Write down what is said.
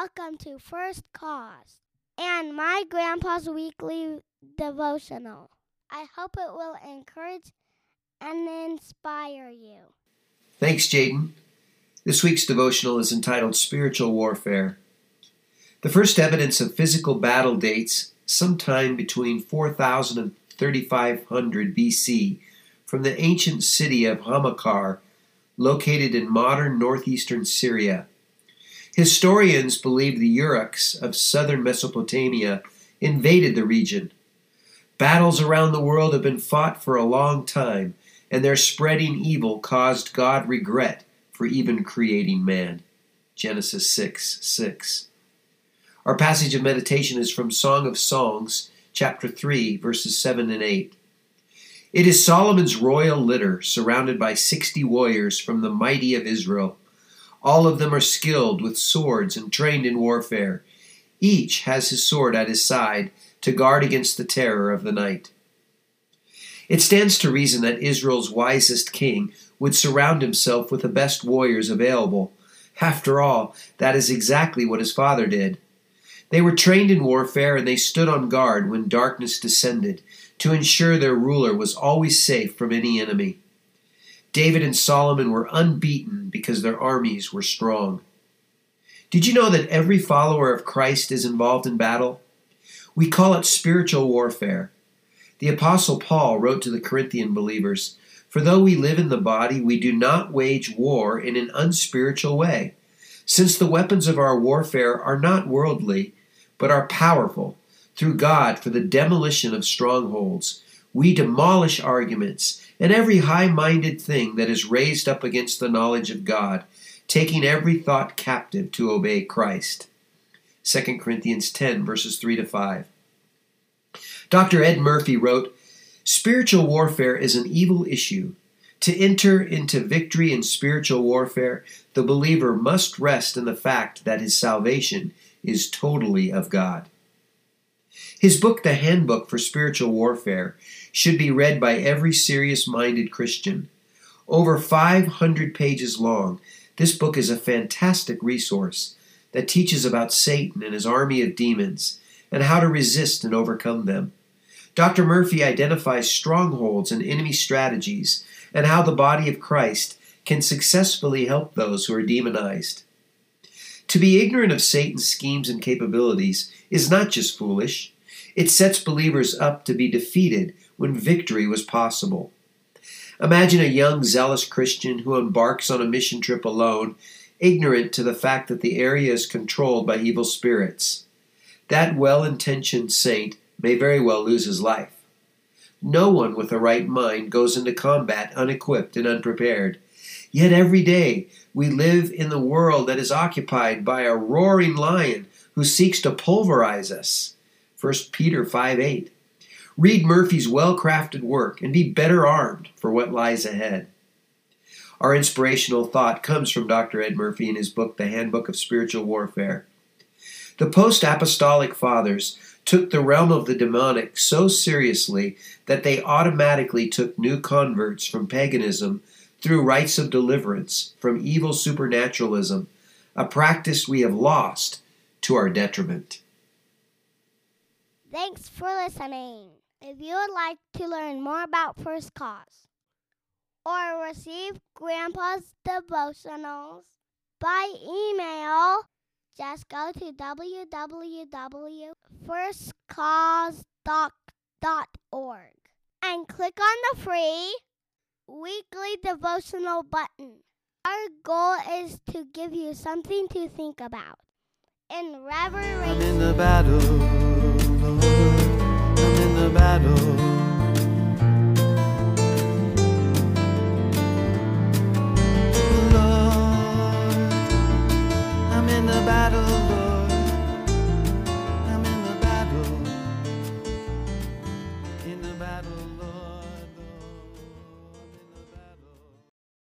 welcome to First Cause and my grandpa's weekly devotional. I hope it will encourage and inspire you. Thanks, Jaden. This week's devotional is entitled Spiritual Warfare. The first evidence of physical battle dates sometime between 4000 and 3500 BC from the ancient city of Hamoukar, located in modern northeastern Syria. Historians believe the Uruk of southern Mesopotamia invaded the region. Battles around the world have been fought for a long time, and their spreading evil caused God regret for even creating man. Genesis 6 6. Our passage of meditation is from Song of Songs, chapter 3, verses 7 and 8. It is Solomon's royal litter, surrounded by sixty warriors from the mighty of Israel. All of them are skilled with swords and trained in warfare. Each has his sword at his side to guard against the terror of the night. It stands to reason that Israel's wisest king would surround himself with the best warriors available. After all, that is exactly what his father did. They were trained in warfare and they stood on guard when darkness descended to ensure their ruler was always safe from any enemy. David and Solomon were unbeaten because their armies were strong. Did you know that every follower of Christ is involved in battle? We call it spiritual warfare. The Apostle Paul wrote to the Corinthian believers For though we live in the body, we do not wage war in an unspiritual way, since the weapons of our warfare are not worldly, but are powerful through God for the demolition of strongholds. We demolish arguments and every high minded thing that is raised up against the knowledge of God, taking every thought captive to obey Christ. 2 Corinthians 10, verses 3 to 5. Dr. Ed Murphy wrote Spiritual warfare is an evil issue. To enter into victory in spiritual warfare, the believer must rest in the fact that his salvation is totally of God. His book, The Handbook for Spiritual Warfare, should be read by every serious minded Christian. Over 500 pages long, this book is a fantastic resource that teaches about Satan and his army of demons and how to resist and overcome them. Dr. Murphy identifies strongholds and enemy strategies and how the body of Christ can successfully help those who are demonized. To be ignorant of Satan's schemes and capabilities is not just foolish, it sets believers up to be defeated when victory was possible. Imagine a young, zealous Christian who embarks on a mission trip alone, ignorant to the fact that the area is controlled by evil spirits. That well intentioned saint may very well lose his life. No one with a right mind goes into combat unequipped and unprepared. Yet every day we live in the world that is occupied by a roaring lion who seeks to pulverize us. 1 Peter 5 8. Read Murphy's well crafted work and be better armed for what lies ahead. Our inspirational thought comes from Dr. Ed Murphy in his book, The Handbook of Spiritual Warfare. The post apostolic fathers took the realm of the demonic so seriously that they automatically took new converts from paganism through rites of deliverance from evil supernaturalism, a practice we have lost to our detriment. Thanks for listening. If you would like to learn more about First Cause or receive Grandpa's devotionals by email, just go to www.firstcause.org and click on the free weekly devotional button. Our goal is to give you something to think about. In reverence, in the. I'm in the battle.